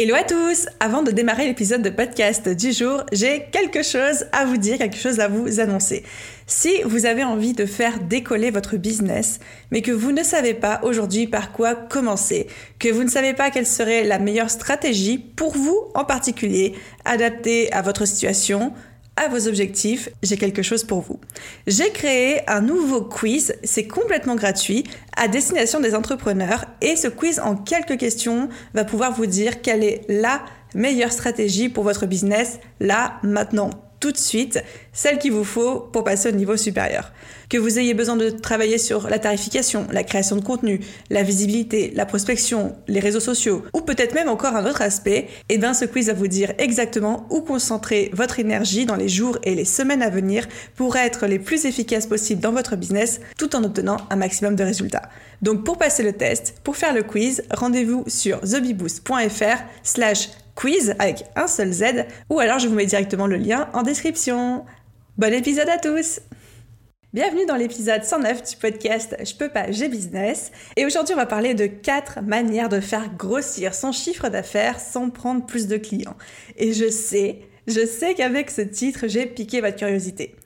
Hello à tous Avant de démarrer l'épisode de podcast du jour, j'ai quelque chose à vous dire, quelque chose à vous annoncer. Si vous avez envie de faire décoller votre business, mais que vous ne savez pas aujourd'hui par quoi commencer, que vous ne savez pas quelle serait la meilleure stratégie pour vous en particulier, adaptée à votre situation, à vos objectifs, j'ai quelque chose pour vous. J'ai créé un nouveau quiz, c'est complètement gratuit, à destination des entrepreneurs et ce quiz en quelques questions va pouvoir vous dire quelle est la meilleure stratégie pour votre business là, maintenant, tout de suite celle qu'il vous faut pour passer au niveau supérieur. Que vous ayez besoin de travailler sur la tarification, la création de contenu, la visibilité, la prospection, les réseaux sociaux, ou peut-être même encore un autre aspect, et eh bien ce quiz va vous dire exactement où concentrer votre énergie dans les jours et les semaines à venir pour être les plus efficaces possibles dans votre business tout en obtenant un maximum de résultats. Donc pour passer le test, pour faire le quiz, rendez-vous sur thebiboost.fr slash quiz avec un seul Z, ou alors je vous mets directement le lien en description. Bon épisode à tous Bienvenue dans l'épisode 109 du podcast Je peux pas, j'ai business. Et aujourd'hui, on va parler de 4 manières de faire grossir son chiffre d'affaires sans prendre plus de clients. Et je sais, je sais qu'avec ce titre, j'ai piqué votre curiosité.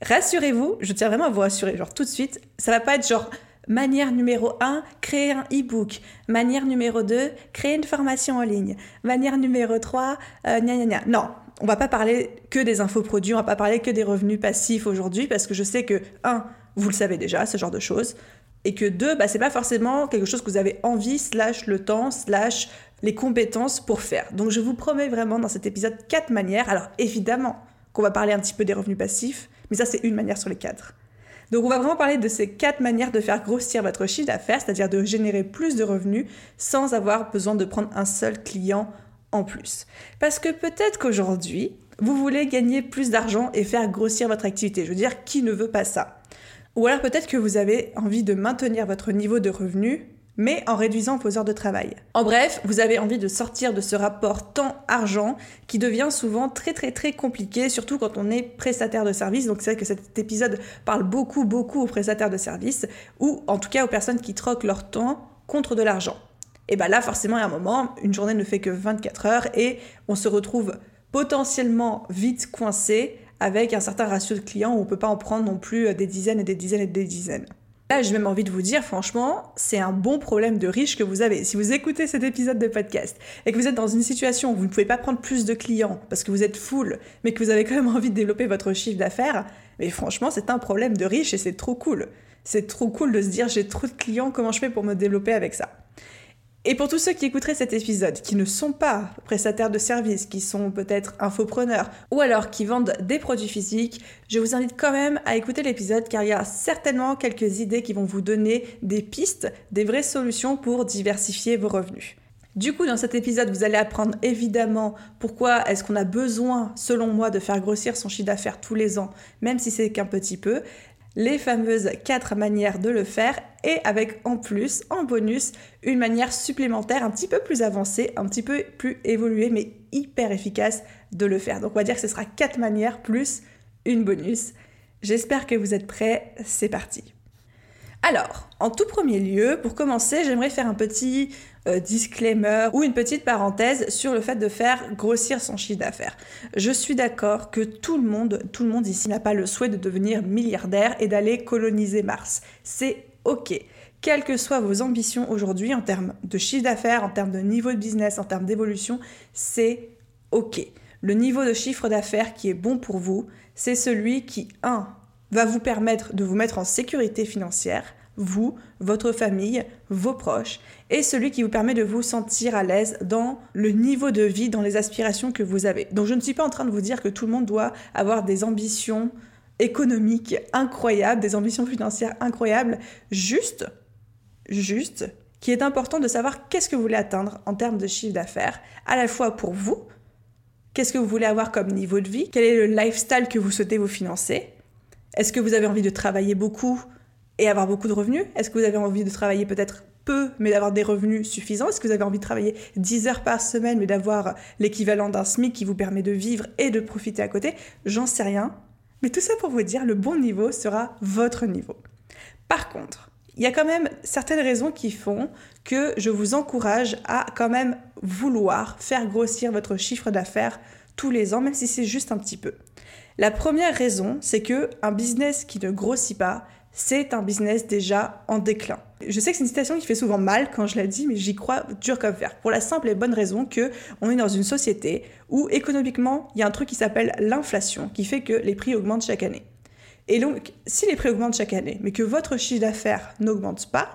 Rassurez-vous, je tiens vraiment à vous rassurer, genre tout de suite, ça va pas être genre Manière numéro 1, créer un e-book. Manière numéro 2, créer une formation en ligne. Manière numéro 3, euh, gna gna Non, on va pas parler que des infoproduits, on va pas parler que des revenus passifs aujourd'hui parce que je sais que, un, vous le savez déjà, ce genre de choses. Et que deux, bah, c'est pas forcément quelque chose que vous avez envie, slash le temps, slash les compétences pour faire. Donc je vous promets vraiment dans cet épisode quatre manières. Alors évidemment qu'on va parler un petit peu des revenus passifs, mais ça c'est une manière sur les quatre. Donc on va vraiment parler de ces quatre manières de faire grossir votre chiffre d'affaires, c'est-à-dire de générer plus de revenus sans avoir besoin de prendre un seul client en plus. Parce que peut-être qu'aujourd'hui, vous voulez gagner plus d'argent et faire grossir votre activité. Je veux dire, qui ne veut pas ça? Ou alors peut-être que vous avez envie de maintenir votre niveau de revenus mais en réduisant vos heures de travail. En bref, vous avez envie de sortir de ce rapport temps-argent qui devient souvent très très très compliqué, surtout quand on est prestataire de service. Donc c'est vrai que cet épisode parle beaucoup beaucoup aux prestataires de service, ou en tout cas aux personnes qui troquent leur temps contre de l'argent. Et bien là, forcément, à un moment, une journée ne fait que 24 heures et on se retrouve potentiellement vite coincé avec un certain ratio de clients où on ne peut pas en prendre non plus des dizaines et des dizaines et des dizaines. Là, j'ai même envie de vous dire, franchement, c'est un bon problème de riche que vous avez. Si vous écoutez cet épisode de podcast et que vous êtes dans une situation où vous ne pouvez pas prendre plus de clients parce que vous êtes full, mais que vous avez quand même envie de développer votre chiffre d'affaires, mais franchement, c'est un problème de riche et c'est trop cool. C'est trop cool de se dire j'ai trop de clients, comment je fais pour me développer avec ça? Et pour tous ceux qui écouteraient cet épisode, qui ne sont pas prestataires de services, qui sont peut-être infopreneurs, ou alors qui vendent des produits physiques, je vous invite quand même à écouter l'épisode car il y a certainement quelques idées qui vont vous donner des pistes, des vraies solutions pour diversifier vos revenus. Du coup, dans cet épisode, vous allez apprendre évidemment pourquoi est-ce qu'on a besoin, selon moi, de faire grossir son chiffre d'affaires tous les ans, même si c'est qu'un petit peu les fameuses quatre manières de le faire et avec en plus, en bonus, une manière supplémentaire un petit peu plus avancée, un petit peu plus évoluée, mais hyper efficace de le faire. Donc on va dire que ce sera quatre manières plus une bonus. J'espère que vous êtes prêts, c'est parti. Alors, en tout premier lieu, pour commencer, j'aimerais faire un petit euh, disclaimer ou une petite parenthèse sur le fait de faire grossir son chiffre d'affaires. Je suis d'accord que tout le monde, tout le monde ici n'a pas le souhait de devenir milliardaire et d'aller coloniser Mars. C'est ok. Quelles que soient vos ambitions aujourd'hui en termes de chiffre d'affaires, en termes de niveau de business, en termes d'évolution, c'est ok. Le niveau de chiffre d'affaires qui est bon pour vous, c'est celui qui, un, va vous permettre de vous mettre en sécurité financière, vous, votre famille, vos proches, et celui qui vous permet de vous sentir à l'aise dans le niveau de vie, dans les aspirations que vous avez. Donc je ne suis pas en train de vous dire que tout le monde doit avoir des ambitions économiques incroyables, des ambitions financières incroyables, juste, juste, qui est important de savoir qu'est-ce que vous voulez atteindre en termes de chiffre d'affaires, à la fois pour vous, Qu'est-ce que vous voulez avoir comme niveau de vie Quel est le lifestyle que vous souhaitez vous financer Est-ce que vous avez envie de travailler beaucoup et avoir beaucoup de revenus Est-ce que vous avez envie de travailler peut-être peu mais d'avoir des revenus suffisants? Est-ce que vous avez envie de travailler 10 heures par semaine mais d'avoir l'équivalent d'un SMIC qui vous permet de vivre et de profiter à côté? J'en sais rien. Mais tout ça pour vous dire, le bon niveau sera votre niveau. Par contre, il y a quand même certaines raisons qui font que je vous encourage à quand même vouloir faire grossir votre chiffre d'affaires tous les ans, même si c'est juste un petit peu. La première raison, c'est que un business qui ne grossit pas, c'est un business déjà en déclin. Je sais que c'est une citation qui fait souvent mal quand je la dis, mais j'y crois dur comme fer. Pour la simple et bonne raison que on est dans une société où économiquement, il y a un truc qui s'appelle l'inflation, qui fait que les prix augmentent chaque année. Et donc, si les prix augmentent chaque année, mais que votre chiffre d'affaires n'augmente pas,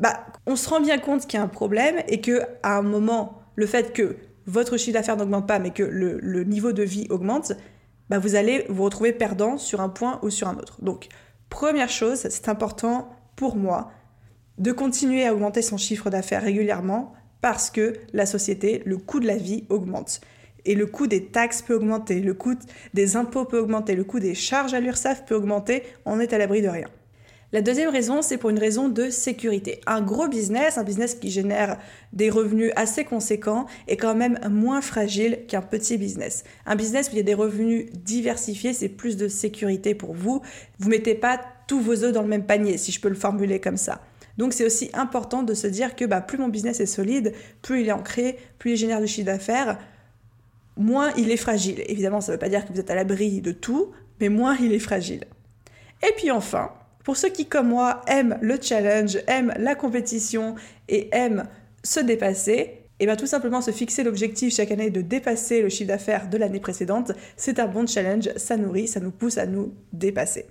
bah, on se rend bien compte qu'il y a un problème et que à un moment, le fait que votre chiffre d'affaires n'augmente pas, mais que le, niveau de vie augmente, bah, vous allez vous retrouver perdant sur un point ou sur un autre. Donc, première chose, c'est important pour moi de continuer à augmenter son chiffre d'affaires régulièrement parce que la société, le coût de la vie augmente. Et le coût des taxes peut augmenter, le coût des impôts peut augmenter, le coût des charges à l'URSSAF peut augmenter, on est à l'abri de rien. La deuxième raison, c'est pour une raison de sécurité. Un gros business, un business qui génère des revenus assez conséquents, est quand même moins fragile qu'un petit business. Un business où il y a des revenus diversifiés, c'est plus de sécurité pour vous. Vous mettez pas tous vos œufs dans le même panier, si je peux le formuler comme ça. Donc c'est aussi important de se dire que bah, plus mon business est solide, plus il est ancré, plus il génère du chiffre d'affaires, moins il est fragile. Évidemment, ça ne veut pas dire que vous êtes à l'abri de tout, mais moins il est fragile. Et puis enfin, pour ceux qui, comme moi, aiment le challenge, aiment la compétition et aiment se dépasser, et bien tout simplement se fixer l'objectif chaque année de dépasser le chiffre d'affaires de l'année précédente, c'est un bon challenge, ça nourrit, ça nous pousse à nous dépasser.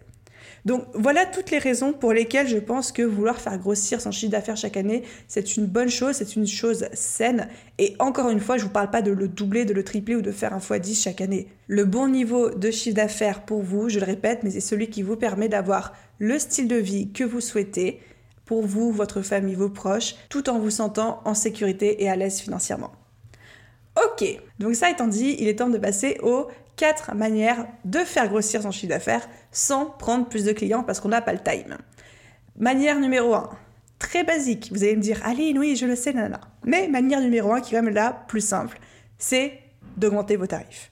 Donc voilà toutes les raisons pour lesquelles je pense que vouloir faire grossir son chiffre d'affaires chaque année, c'est une bonne chose, c'est une chose saine. Et encore une fois, je ne vous parle pas de le doubler, de le tripler ou de faire un fois 10 chaque année. Le bon niveau de chiffre d'affaires pour vous, je le répète, mais c'est celui qui vous permet d'avoir le style de vie que vous souhaitez pour vous, votre famille, vos proches, tout en vous sentant en sécurité et à l'aise financièrement. Ok, donc ça étant dit, il est temps de passer aux quatre manières de faire grossir son chiffre d'affaires sans prendre plus de clients parce qu'on n'a pas le time. Manière numéro 1, très basique. Vous allez me dire, allez, oui, je le sais, nana. Mais manière numéro 1, qui est quand même la plus simple, c'est d'augmenter vos tarifs.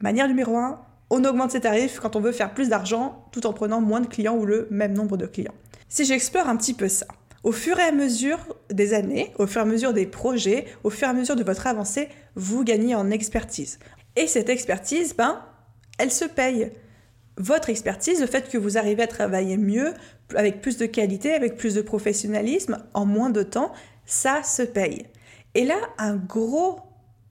Manière numéro 1, on augmente ses tarifs quand on veut faire plus d'argent tout en prenant moins de clients ou le même nombre de clients. Si j'explore un petit peu ça, au fur et à mesure des années, au fur et à mesure des projets, au fur et à mesure de votre avancée, vous gagnez en expertise. Et cette expertise, ben, elle se paye. Votre expertise, le fait que vous arrivez à travailler mieux, avec plus de qualité, avec plus de professionnalisme, en moins de temps, ça se paye. Et là, un gros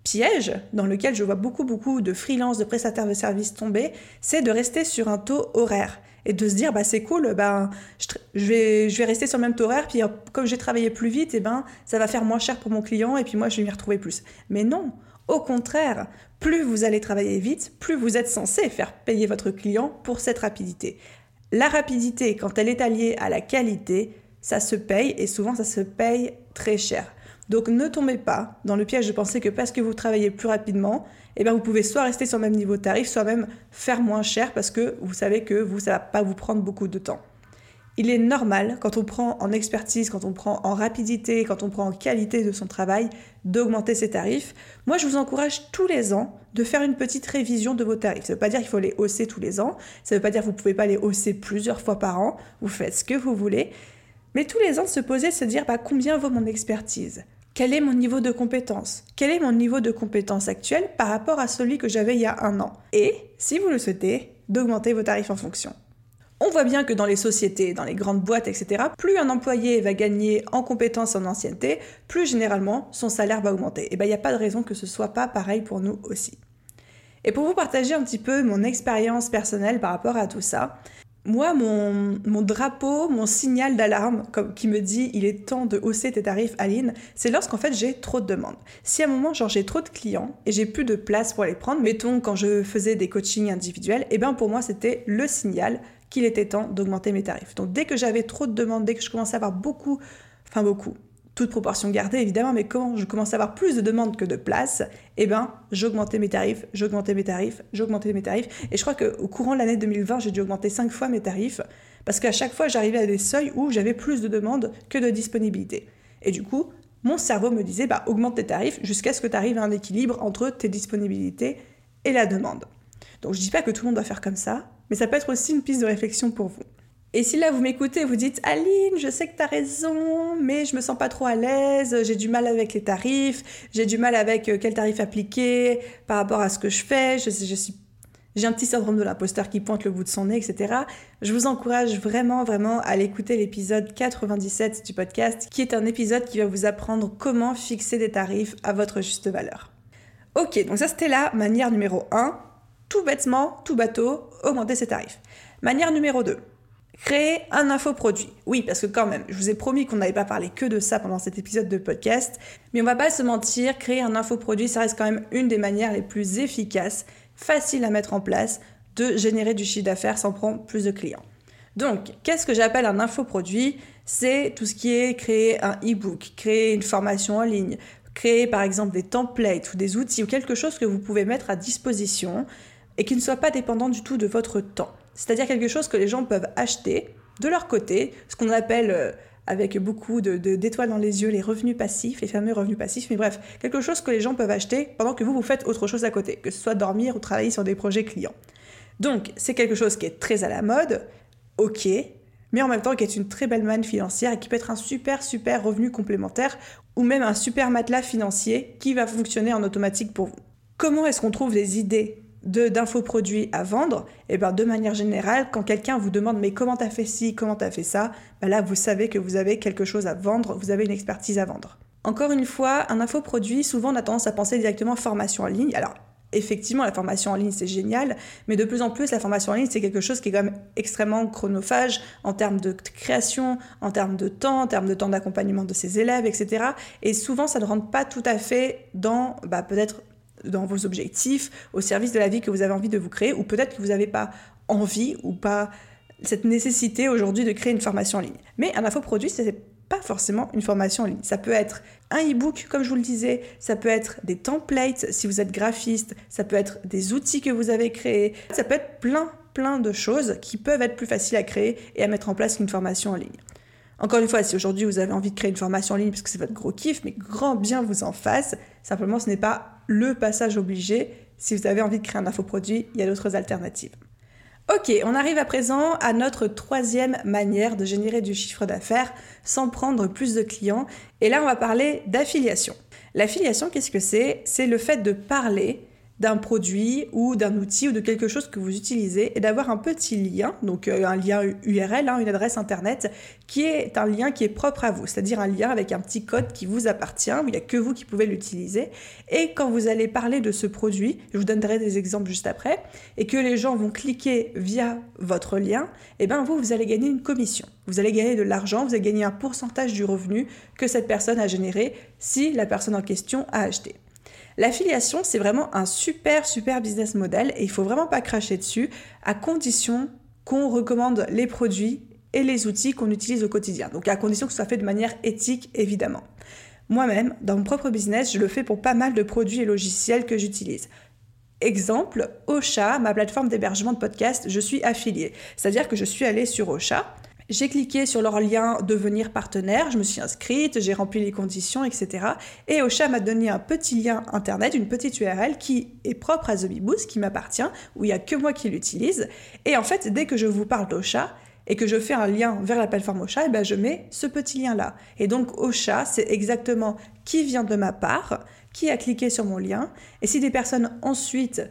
piège dans lequel je vois beaucoup, beaucoup de freelance, de prestataires de services tomber, c'est de rester sur un taux horaire et de se dire bah c'est cool ben je, vais je vais rester sur le même taux horaire puis comme j'ai travaillé plus vite et eh ben ça va faire moins cher pour mon client et puis moi je vais m'y retrouver plus mais non au contraire, plus vous allez travailler vite, plus vous êtes censé faire payer votre client pour cette rapidité. La rapidité, quand elle est alliée à la qualité, ça se paye et souvent ça se paye très cher. Donc ne tombez pas dans le piège de penser que parce que vous travaillez plus rapidement, eh bien vous pouvez soit rester sur le même niveau de tarif, soit même faire moins cher parce que vous savez que vous, ça va pas vous prendre beaucoup de temps. Il est normal, quand on prend en expertise, quand on prend en rapidité, quand on prend en qualité de son travail, d'augmenter ses tarifs. Moi, je vous encourage tous les ans de faire une petite révision de vos tarifs. Ça ne veut pas dire qu'il faut les hausser tous les ans, ça ne veut pas dire que vous ne pouvez pas les hausser plusieurs fois par an, vous faites ce que vous voulez, mais tous les ans se poser, se dire bah, combien vaut mon expertise? Quel est mon niveau de compétence? Quel est mon niveau de compétence actuel par rapport à celui que j'avais il y a un an? Et, si vous le souhaitez, d'augmenter vos tarifs en fonction. On voit bien que dans les sociétés, dans les grandes boîtes, etc., plus un employé va gagner en compétences en ancienneté, plus généralement son salaire va augmenter. Et bien il n'y a pas de raison que ce soit pas pareil pour nous aussi. Et pour vous partager un petit peu mon expérience personnelle par rapport à tout ça, moi, mon, drapeau, mon signal d'alarme qui me dit il est temps de hausser tes tarifs, Aline, c'est lorsqu'en fait j'ai trop de demandes. Si à un moment, genre j'ai trop de clients et j'ai plus de place pour les prendre, mettons quand je faisais des coachings individuels, et eh bien pour moi c'était le signal qu'il était temps d'augmenter mes tarifs. Donc dès que j'avais trop de demandes, dès que je commençais à avoir beaucoup, enfin beaucoup, toute proportion gardée évidemment, mais quand je commence à avoir plus de demandes que de places, eh ben, j'augmentais mes tarifs, j'augmentais mes tarifs, j'augmentais mes tarifs. Et je crois qu'au courant de l'année 2020, j'ai dû augmenter 5 fois mes tarifs, parce qu'à chaque fois, j'arrivais à des seuils où j'avais plus de demandes que de disponibilité. Et du coup, mon cerveau me disait, bah, augmente tes tarifs jusqu'à ce que tu arrives à un équilibre entre tes disponibilités et la demande. Donc je dis pas que tout le monde doit faire comme ça, mais ça peut être aussi une piste de réflexion pour vous. Et si là vous m'écoutez, vous dites Aline, je sais que tu as raison, mais je me sens pas trop à l'aise, j'ai du mal avec les tarifs, j'ai du mal avec euh, quel tarif appliquer par rapport à ce que je fais, j'ai un petit syndrome de l'imposteur qui pointe le bout de son nez, etc. Je vous encourage vraiment, vraiment à l'écouter l'épisode 97 du podcast, qui est un épisode qui va vous apprendre comment fixer des tarifs à votre juste valeur. Ok, donc ça c'était la manière numéro 1. Tout bêtement, tout bateau, augmenter ses tarifs. Manière numéro 2. Créer un infoproduit. Oui, parce que quand même, je vous ai promis qu'on n'avait pas parlé que de ça pendant cet épisode de podcast, mais on va pas se mentir, créer un infoproduit, ça reste quand même une des manières les plus efficaces, faciles à mettre en place, de générer du chiffre d'affaires sans prendre plus de clients. Donc, qu'est-ce que j'appelle un infoproduit? C'est tout ce qui est créer un e-book, créer une formation en ligne, créer par exemple des templates ou des outils ou quelque chose que vous pouvez mettre à disposition et qui ne soit pas dépendant du tout de votre temps c'est-à-dire quelque chose que les gens peuvent acheter de leur côté, ce qu'on appelle euh, avec beaucoup d'étoiles dans les yeux les revenus passifs, les fameux revenus passifs, mais bref, quelque chose que les gens peuvent acheter pendant que vous, vous faites autre chose à côté, que ce soit dormir ou travailler sur des projets clients. Donc, c'est quelque chose qui est très à la mode, ok, mais en même temps qui est une très belle manne financière et qui peut être un super, super revenu complémentaire ou même un super matelas financier qui va fonctionner en automatique pour vous. Comment est-ce qu'on trouve des idées d'infoproduits à vendre, et eh ben de manière générale, quand quelqu'un vous demande mais comment t'as fait ci, comment t'as fait ça, ben là vous savez que vous avez quelque chose à vendre, vous avez une expertise à vendre. Encore une fois, un infoproduit, souvent on a tendance à penser directement formation en ligne. Alors effectivement, la formation en ligne c'est génial, mais de plus en plus la formation en ligne c'est quelque chose qui est quand même extrêmement chronophage en termes de création, en termes de temps, en termes de temps d'accompagnement de ses élèves, etc. Et souvent ça ne rentre pas tout à fait dans bah, peut-être dans vos objectifs, au service de la vie que vous avez envie de vous créer, ou peut-être que vous n'avez pas envie ou pas cette nécessité aujourd'hui de créer une formation en ligne. Mais un infoproduit, ce n'est pas forcément une formation en ligne. Ça peut être un e-book, comme je vous le disais, ça peut être des templates si vous êtes graphiste, ça peut être des outils que vous avez créés, ça peut être plein, plein de choses qui peuvent être plus faciles à créer et à mettre en place qu'une formation en ligne. Encore une fois, si aujourd'hui vous avez envie de créer une formation en ligne parce que c'est votre gros kiff, mais grand bien vous en fasse, simplement ce n'est pas le passage obligé. Si vous avez envie de créer un infoproduit, il y a d'autres alternatives. Ok, on arrive à présent à notre troisième manière de générer du chiffre d'affaires sans prendre plus de clients. Et là, on va parler d'affiliation. L'affiliation, qu'est-ce que c'est? C'est le fait de parler d'un produit ou d'un outil ou de quelque chose que vous utilisez et d'avoir un petit lien, donc euh, un lien URL, hein, une adresse internet, qui est un lien qui est propre à vous, c'est-à-dire un lien avec un petit code qui vous appartient, où il n'y a que vous qui pouvez l'utiliser. Et quand vous allez parler de ce produit, je vous donnerai des exemples juste après, et que les gens vont cliquer via votre lien, et eh bien vous, vous allez gagner une commission. Vous allez gagner de l'argent, vous allez gagner un pourcentage du revenu que cette personne a généré si la personne en question a acheté. L'affiliation, c'est vraiment un super, super business model et il faut vraiment pas cracher dessus à condition qu'on recommande les produits et les outils qu'on utilise au quotidien. Donc à condition que ce soit fait de manière éthique, évidemment. Moi-même, dans mon propre business, je le fais pour pas mal de produits et logiciels que j'utilise. Exemple, Ocha, ma plateforme d'hébergement de podcast, je suis affiliée. C'est-à-dire que je suis allée sur Ocha, j'ai cliqué sur leur lien devenir partenaire, je me suis inscrite, j'ai rempli les conditions, etc. Et Ocha m'a donné un petit lien internet, une petite URL qui est propre à The qui m'appartient, où il n'y a que moi qui l'utilise. Et en fait, dès que je vous parle d'Ocha, et que je fais un lien vers la plateforme Ocha, et ben je mets ce petit lien-là. Et donc Ocha, c'est exactement qui vient de ma part, qui a cliqué sur mon lien. Et si des personnes ensuite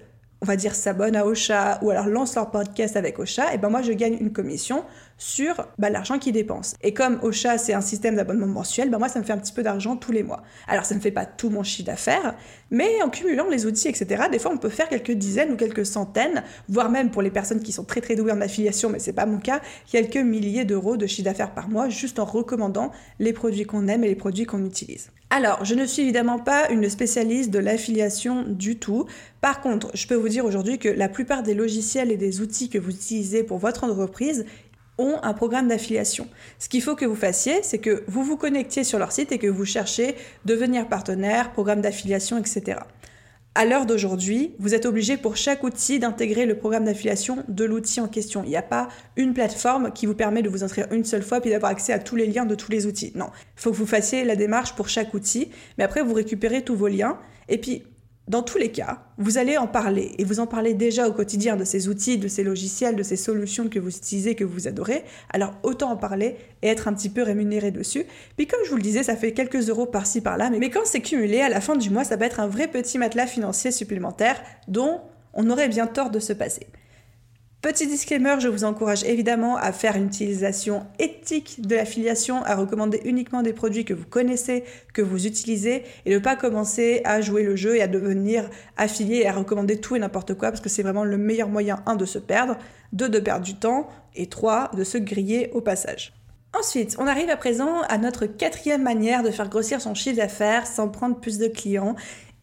on va dire s'abonnent à Ocha ou alors lancent leur podcast avec Ocha, et ben moi je gagne une commission sur bah, l'argent qu'ils dépensent. Et comme Ocha c'est un système d'abonnement mensuel, ben moi ça me fait un petit peu d'argent tous les mois. Alors ça ne fait pas tout mon chiffre d'affaires, mais en cumulant les outils, etc., des fois on peut faire quelques dizaines ou quelques centaines, voire même pour les personnes qui sont très très douées en affiliation, mais c'est pas mon cas, quelques milliers d'euros de chiffre d'affaires par mois juste en recommandant les produits qu'on aime et les produits qu'on utilise. Alors, je ne suis évidemment pas une spécialiste de l'affiliation du tout. Par contre, je peux vous dire aujourd'hui que la plupart des logiciels et des outils que vous utilisez pour votre entreprise, ont un programme d'affiliation. Ce qu'il faut que vous fassiez, c'est que vous vous connectiez sur leur site et que vous cherchez devenir partenaire, programme d'affiliation, etc. À l'heure d'aujourd'hui, vous êtes obligé pour chaque outil d'intégrer le programme d'affiliation de l'outil en question. Il n'y a pas une plateforme qui vous permet de vous inscrire une seule fois puis d'avoir accès à tous les liens de tous les outils. Non, il faut que vous fassiez la démarche pour chaque outil, mais après vous récupérez tous vos liens et puis dans tous les cas, vous allez en parler et vous en parlez déjà au quotidien de ces outils, de ces logiciels, de ces solutions que vous utilisez, que vous adorez. Alors autant en parler et être un petit peu rémunéré dessus. Puis comme je vous le disais, ça fait quelques euros par-ci par-là, mais quand c'est cumulé, à la fin du mois, ça va être un vrai petit matelas financier supplémentaire dont on aurait bien tort de se passer. Petit disclaimer, je vous encourage évidemment à faire une utilisation éthique de l'affiliation, à recommander uniquement des produits que vous connaissez, que vous utilisez, et ne pas commencer à jouer le jeu et à devenir affilié et à recommander tout et n'importe quoi, parce que c'est vraiment le meilleur moyen, un, de se perdre, deux, de perdre du temps, et trois, de se griller au passage. Ensuite, on arrive à présent à notre quatrième manière de faire grossir son chiffre d'affaires sans prendre plus de clients.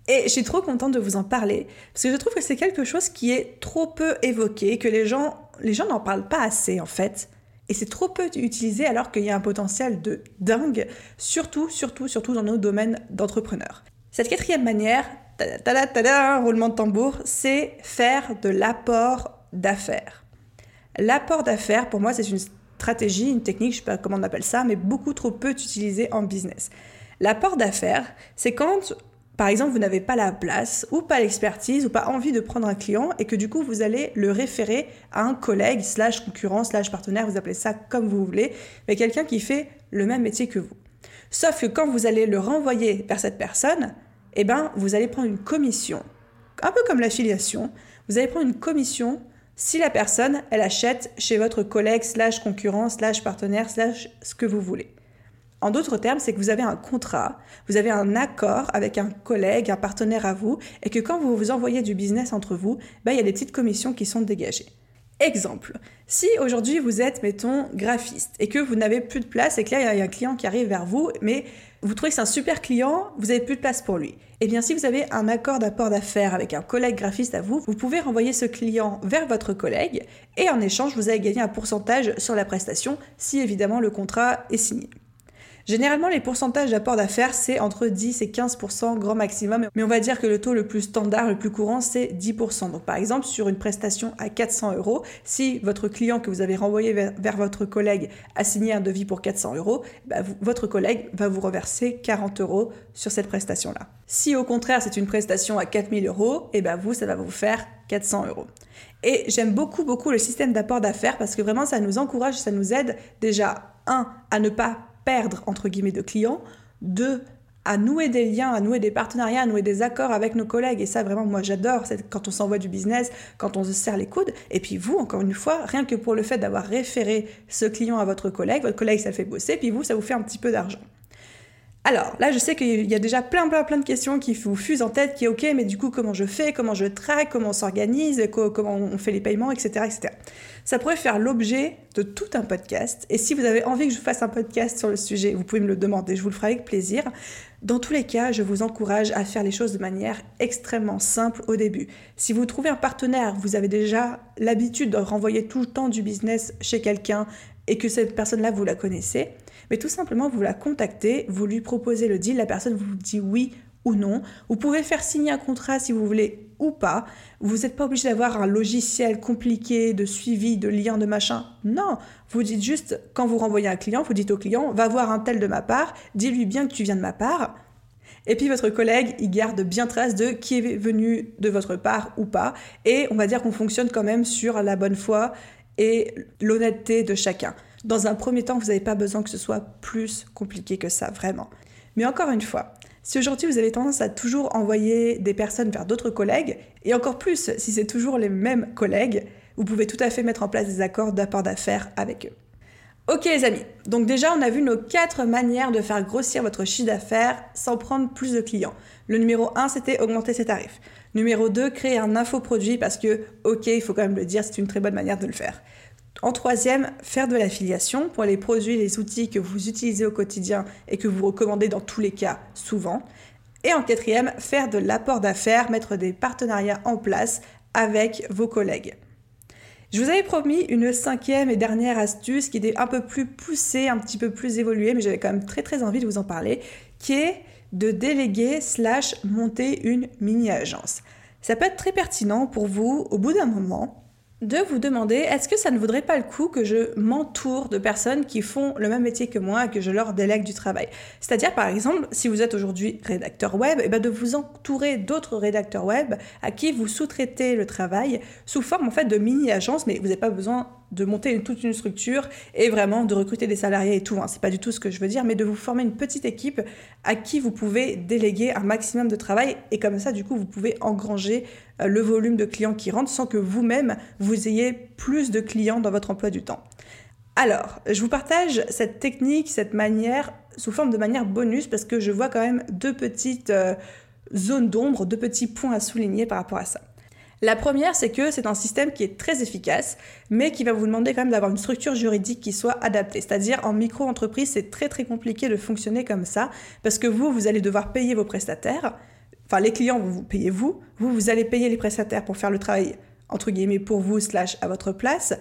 Et je suis trop contente de vous en parler, parce que je trouve que c'est quelque chose qui est trop peu évoqué, que les gens, les gens n'en parlent pas assez en fait. Et c'est trop peu utilisé alors qu'il y a un potentiel de dingue, surtout, surtout, surtout dans nos domaines d'entrepreneurs. Cette quatrième manière, tada, tada, roulement de tambour, c'est faire de l'apport d'affaires. L'apport d'affaires, pour moi, c'est une stratégie, une technique, je ne sais pas comment on appelle ça, mais beaucoup trop peu utilisée en business. L'apport d'affaires, c'est quand par exemple, vous n'avez pas la place ou pas l'expertise ou pas envie de prendre un client et que du coup, vous allez le référer à un collègue, slash concurrent, slash partenaire, vous appelez ça comme vous voulez, mais quelqu'un qui fait le même métier que vous. Sauf que quand vous allez le renvoyer vers cette personne, eh ben, vous allez prendre une commission. Un peu comme l'affiliation, vous allez prendre une commission si la personne, elle achète chez votre collègue, slash concurrent, slash partenaire, slash ce que vous voulez. En d'autres termes, c'est que vous avez un contrat, vous avez un accord avec un collègue, un partenaire à vous, et que quand vous vous envoyez du business entre vous, ben, il y a des petites commissions qui sont dégagées. Exemple, si aujourd'hui vous êtes, mettons, graphiste et que vous n'avez plus de place et que là il y a un client qui arrive vers vous, mais vous trouvez que c'est un super client, vous n'avez plus de place pour lui. Eh bien, si vous avez un accord d'apport d'affaires avec un collègue graphiste à vous, vous pouvez renvoyer ce client vers votre collègue et en échange, vous allez gagner un pourcentage sur la prestation si évidemment le contrat est signé. Généralement, les pourcentages d'apport d'affaires, c'est entre 10 et 15% grand maximum, mais on va dire que le taux le plus standard, le plus courant, c'est 10%. Donc par exemple, sur une prestation à 400 euros, si votre client que vous avez renvoyé vers, votre collègue a signé un devis pour 400 euros, bah, votre collègue va vous reverser 40 euros sur cette prestation-là. Si au contraire c'est une prestation à 4000 euros, et eh ben vous, ça va vous faire 400 euros. Et j'aime beaucoup, beaucoup le système d'apport d'affaires parce que vraiment ça nous encourage, ça nous aide déjà, un, à ne pas perdre, entre guillemets, de clients. Deux, à nouer des liens, à nouer des partenariats, à nouer des accords avec nos collègues. Et ça, vraiment, moi, j'adore. Quand on s'envoie du business, quand on se serre les coudes. Et puis vous, encore une fois, rien que pour le fait d'avoir référé ce client à votre collègue, votre collègue, ça le fait bosser, puis vous, ça vous fait un petit peu d'argent. Alors là, je sais qu'il y a déjà plein, plein, plein de questions qui vous fusent en tête, qui est ok, mais du coup, comment je fais, comment je traque, comment on s'organise, comment on fait les paiements, etc., etc. Ça pourrait faire l'objet de tout un podcast. Et si vous avez envie que je fasse un podcast sur le sujet, vous pouvez me le demander, je vous le ferai avec plaisir. Dans tous les cas, je vous encourage à faire les choses de manière extrêmement simple au début. Si vous trouvez un partenaire, vous avez déjà l'habitude de renvoyer tout le temps du business chez quelqu'un et que cette personne-là, vous la connaissez, mais tout simplement, vous la contactez, vous lui proposez le deal, la personne vous dit oui ou non. Vous pouvez faire signer un contrat si vous voulez ou pas. Vous n'êtes pas obligé d'avoir un logiciel compliqué de suivi, de lien, de machin. Non, vous dites juste, quand vous renvoyez un client, vous dites au client, va voir un tel de ma part, dis-lui bien que tu viens de ma part. Et puis votre collègue, il garde bien trace de qui est venu de votre part ou pas. Et on va dire qu'on fonctionne quand même sur la bonne foi et l'honnêteté de chacun. Dans un premier temps, vous n'avez pas besoin que ce soit plus compliqué que ça, vraiment. Mais encore une fois, si aujourd'hui vous avez tendance à toujours envoyer des personnes vers d'autres collègues, et encore plus si c'est toujours les mêmes collègues, vous pouvez tout à fait mettre en place des accords d'apport d'affaires avec eux. Ok les amis, donc déjà on a vu nos quatre manières de faire grossir votre chiffre d'affaires sans prendre plus de clients. Le numéro 1 c'était augmenter ses tarifs. Numéro 2, créer un infoproduit parce que ok, il faut quand même le dire, c'est une très bonne manière de le faire. En troisième, faire de l'affiliation pour les produits, les outils que vous utilisez au quotidien et que vous recommandez dans tous les cas souvent. Et en quatrième, faire de l'apport d'affaires, mettre des partenariats en place avec vos collègues. Je vous avais promis une cinquième et dernière astuce qui était un peu plus poussée, un petit peu plus évoluée, mais j'avais quand même très très envie de vous en parler, qui est de déléguer slash monter une mini-agence. Ça peut être très pertinent pour vous au bout d'un moment de vous demander est-ce que ça ne vaudrait pas le coup que je m'entoure de personnes qui font le même métier que moi et que je leur délègue du travail? C'est-à-dire par exemple, si vous êtes aujourd'hui rédacteur web, et eh ben de vous entourer d'autres rédacteurs web à qui vous sous-traitez le travail sous forme en fait de mini-agence, mais vous n'avez pas besoin de monter toute une structure et vraiment de recruter des salariés et tout. Hein. C'est pas du tout ce que je veux dire, mais de vous former une petite équipe à qui vous pouvez déléguer un maximum de travail et comme ça, du coup, vous pouvez engranger euh, le volume de clients qui rentrent sans que vous-même vous ayez plus de clients dans votre emploi du temps. Alors, je vous partage cette technique, cette manière sous forme de manière bonus parce que je vois quand même deux petites euh, zones d'ombre, deux petits points à souligner par rapport à ça. La première, c'est que c'est un système qui est très efficace, mais qui va vous demander quand même d'avoir une structure juridique qui soit adaptée. C'est-à-dire en micro-entreprise, c'est très très compliqué de fonctionner comme ça, parce que vous, vous allez devoir payer vos prestataires. Enfin, les clients, vous, vous payez vous. Vous, vous allez payer les prestataires pour faire le travail, entre guillemets, pour vous, slash, à votre place.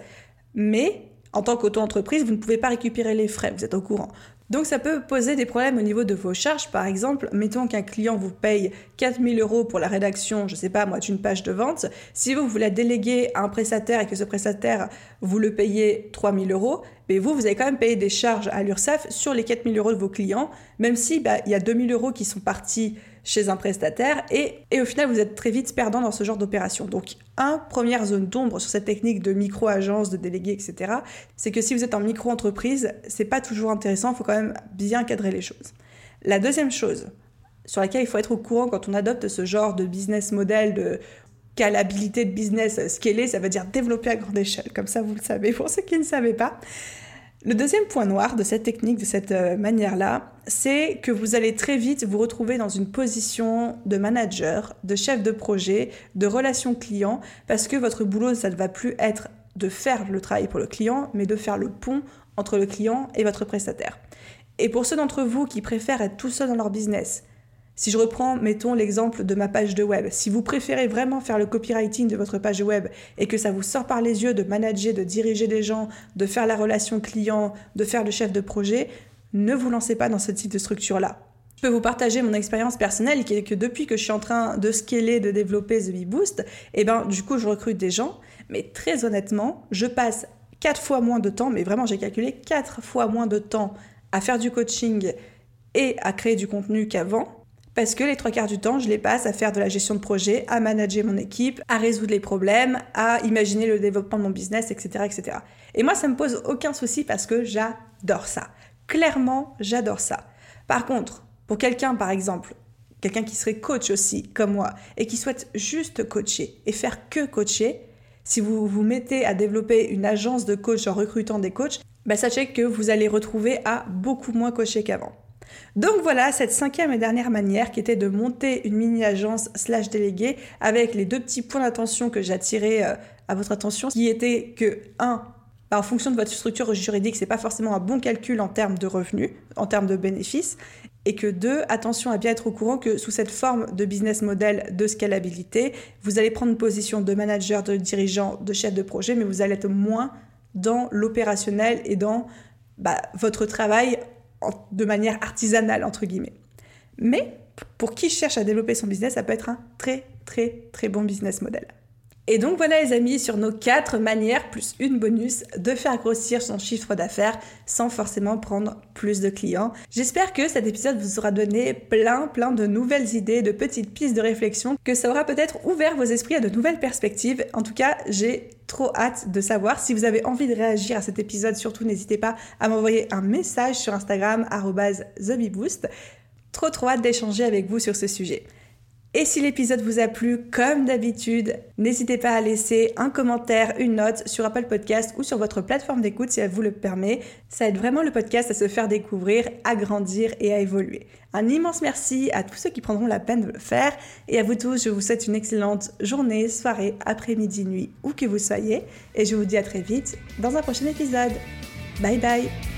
Mais en tant qu'auto-entreprise, vous ne pouvez pas récupérer les frais, vous êtes au courant. Donc ça peut poser des problèmes au niveau de vos charges. Par exemple, mettons qu'un client vous paye 4000 euros pour la rédaction, je sais pas moi, d'une page de vente. Si vous, vous la déléguez à un prestataire et que ce prestataire, vous le payez 3000 euros, mais vous, vous avez quand même payé des charges à l'URSSAF sur les 4000 euros de vos clients, même si bah, il y a 2000 euros qui sont partis chez un prestataire et, au final vous êtes très vite perdant dans ce genre d'opération. Donc un première zone d'ombre sur cette technique de micro-agence, de délégué, etc. C'est que si vous êtes en micro-entreprise, c'est pas toujours intéressant, il faut quand même bien cadrer les choses. La deuxième chose sur laquelle il faut être au courant quand on adopte ce genre de business model de scalabilité de business scalé, ça veut dire développer à grande échelle, comme ça vous le savez pour ceux qui ne savaient pas. Le deuxième point noir de cette technique, de cette euh, manière-là, c'est que vous allez très vite vous retrouver dans une position de manager, de chef de projet, de relation client, parce que votre boulot, ça ne va plus être de faire le travail pour le client, mais de faire le pont entre le client et votre prestataire. Et pour ceux d'entre vous qui préfèrent être tout seul dans leur business, si je reprends, mettons l'exemple de ma page de web, si vous préférez vraiment faire le copywriting de votre page web et que ça vous sort par les yeux de manager, de diriger des gens, de faire la relation client, de faire le chef de projet, ne vous lancez pas dans ce type de structure-là. Je peux vous partager mon expérience personnelle qui est que depuis que je suis en train de scaler, de développer The Bee Boost, eh ben du coup je recrute des gens, mais très honnêtement, je passe quatre fois moins de temps, mais vraiment j'ai calculé quatre fois moins de temps à faire du coaching et à créer du contenu qu'avant parce que les trois quarts du temps, je les passe à faire de la gestion de projet, à manager mon équipe, à résoudre les problèmes, à imaginer le développement de mon business, etc., etc. Et moi, ça me pose aucun souci parce que j'adore ça. Clairement, j'adore ça. Par contre, pour quelqu'un, par exemple, quelqu'un qui serait coach aussi, comme moi, et qui souhaite juste coacher et faire que coacher, si vous vous mettez à développer une agence de coach en recrutant des coachs, bah sachez que vous allez retrouver à beaucoup moins coacher qu'avant. Donc voilà cette cinquième et dernière manière qui était de monter une mini-agence slash déléguée avec les deux petits points d'attention que j'ai attirés euh, à votre attention, qui étaient que 1. Bah, en fonction de votre structure juridique, c'est pas forcément un bon calcul en termes de revenus, en termes de bénéfices, et que 2. Attention à bien être au courant que sous cette forme de business model de scalabilité, vous allez prendre une position de manager, de dirigeant, de chef de projet, mais vous allez être moins dans l'opérationnel et dans bah, votre travail de manière artisanale, entre guillemets. Mais pour qui cherche à développer son business, ça peut être un très très très bon business model. Et donc voilà les amis sur nos quatre manières plus une bonus de faire grossir son chiffre d'affaires sans forcément prendre plus de clients. J'espère que cet épisode vous aura donné plein plein de nouvelles idées, de petites pistes de réflexion, que ça aura peut-être ouvert vos esprits à de nouvelles perspectives. En tout cas, j'ai trop hâte de savoir. Si vous avez envie de réagir à cet épisode, surtout n'hésitez pas à m'envoyer un message sur Instagram @thebeboost. Trop trop hâte d'échanger avec vous sur ce sujet. Et si l'épisode vous a plu, comme d'habitude, n'hésitez pas à laisser un commentaire, une note sur Apple Podcast ou sur votre plateforme d'écoute si elle vous le permet. Ça aide vraiment le podcast à se faire découvrir, à grandir et à évoluer. Un immense merci à tous ceux qui prendront la peine de le faire et à vous tous, je vous souhaite une excellente journée, soirée, après-midi, nuit, où que vous soyez et je vous dis à très vite dans un prochain épisode. Bye bye